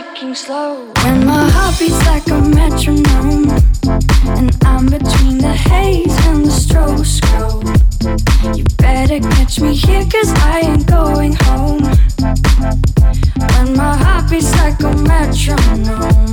ticking slow. And my heart beats like a metronome. And I'm between the haze and the stroboscope. You better catch me here, cause I ain't going home. When my heart beats like a metronome.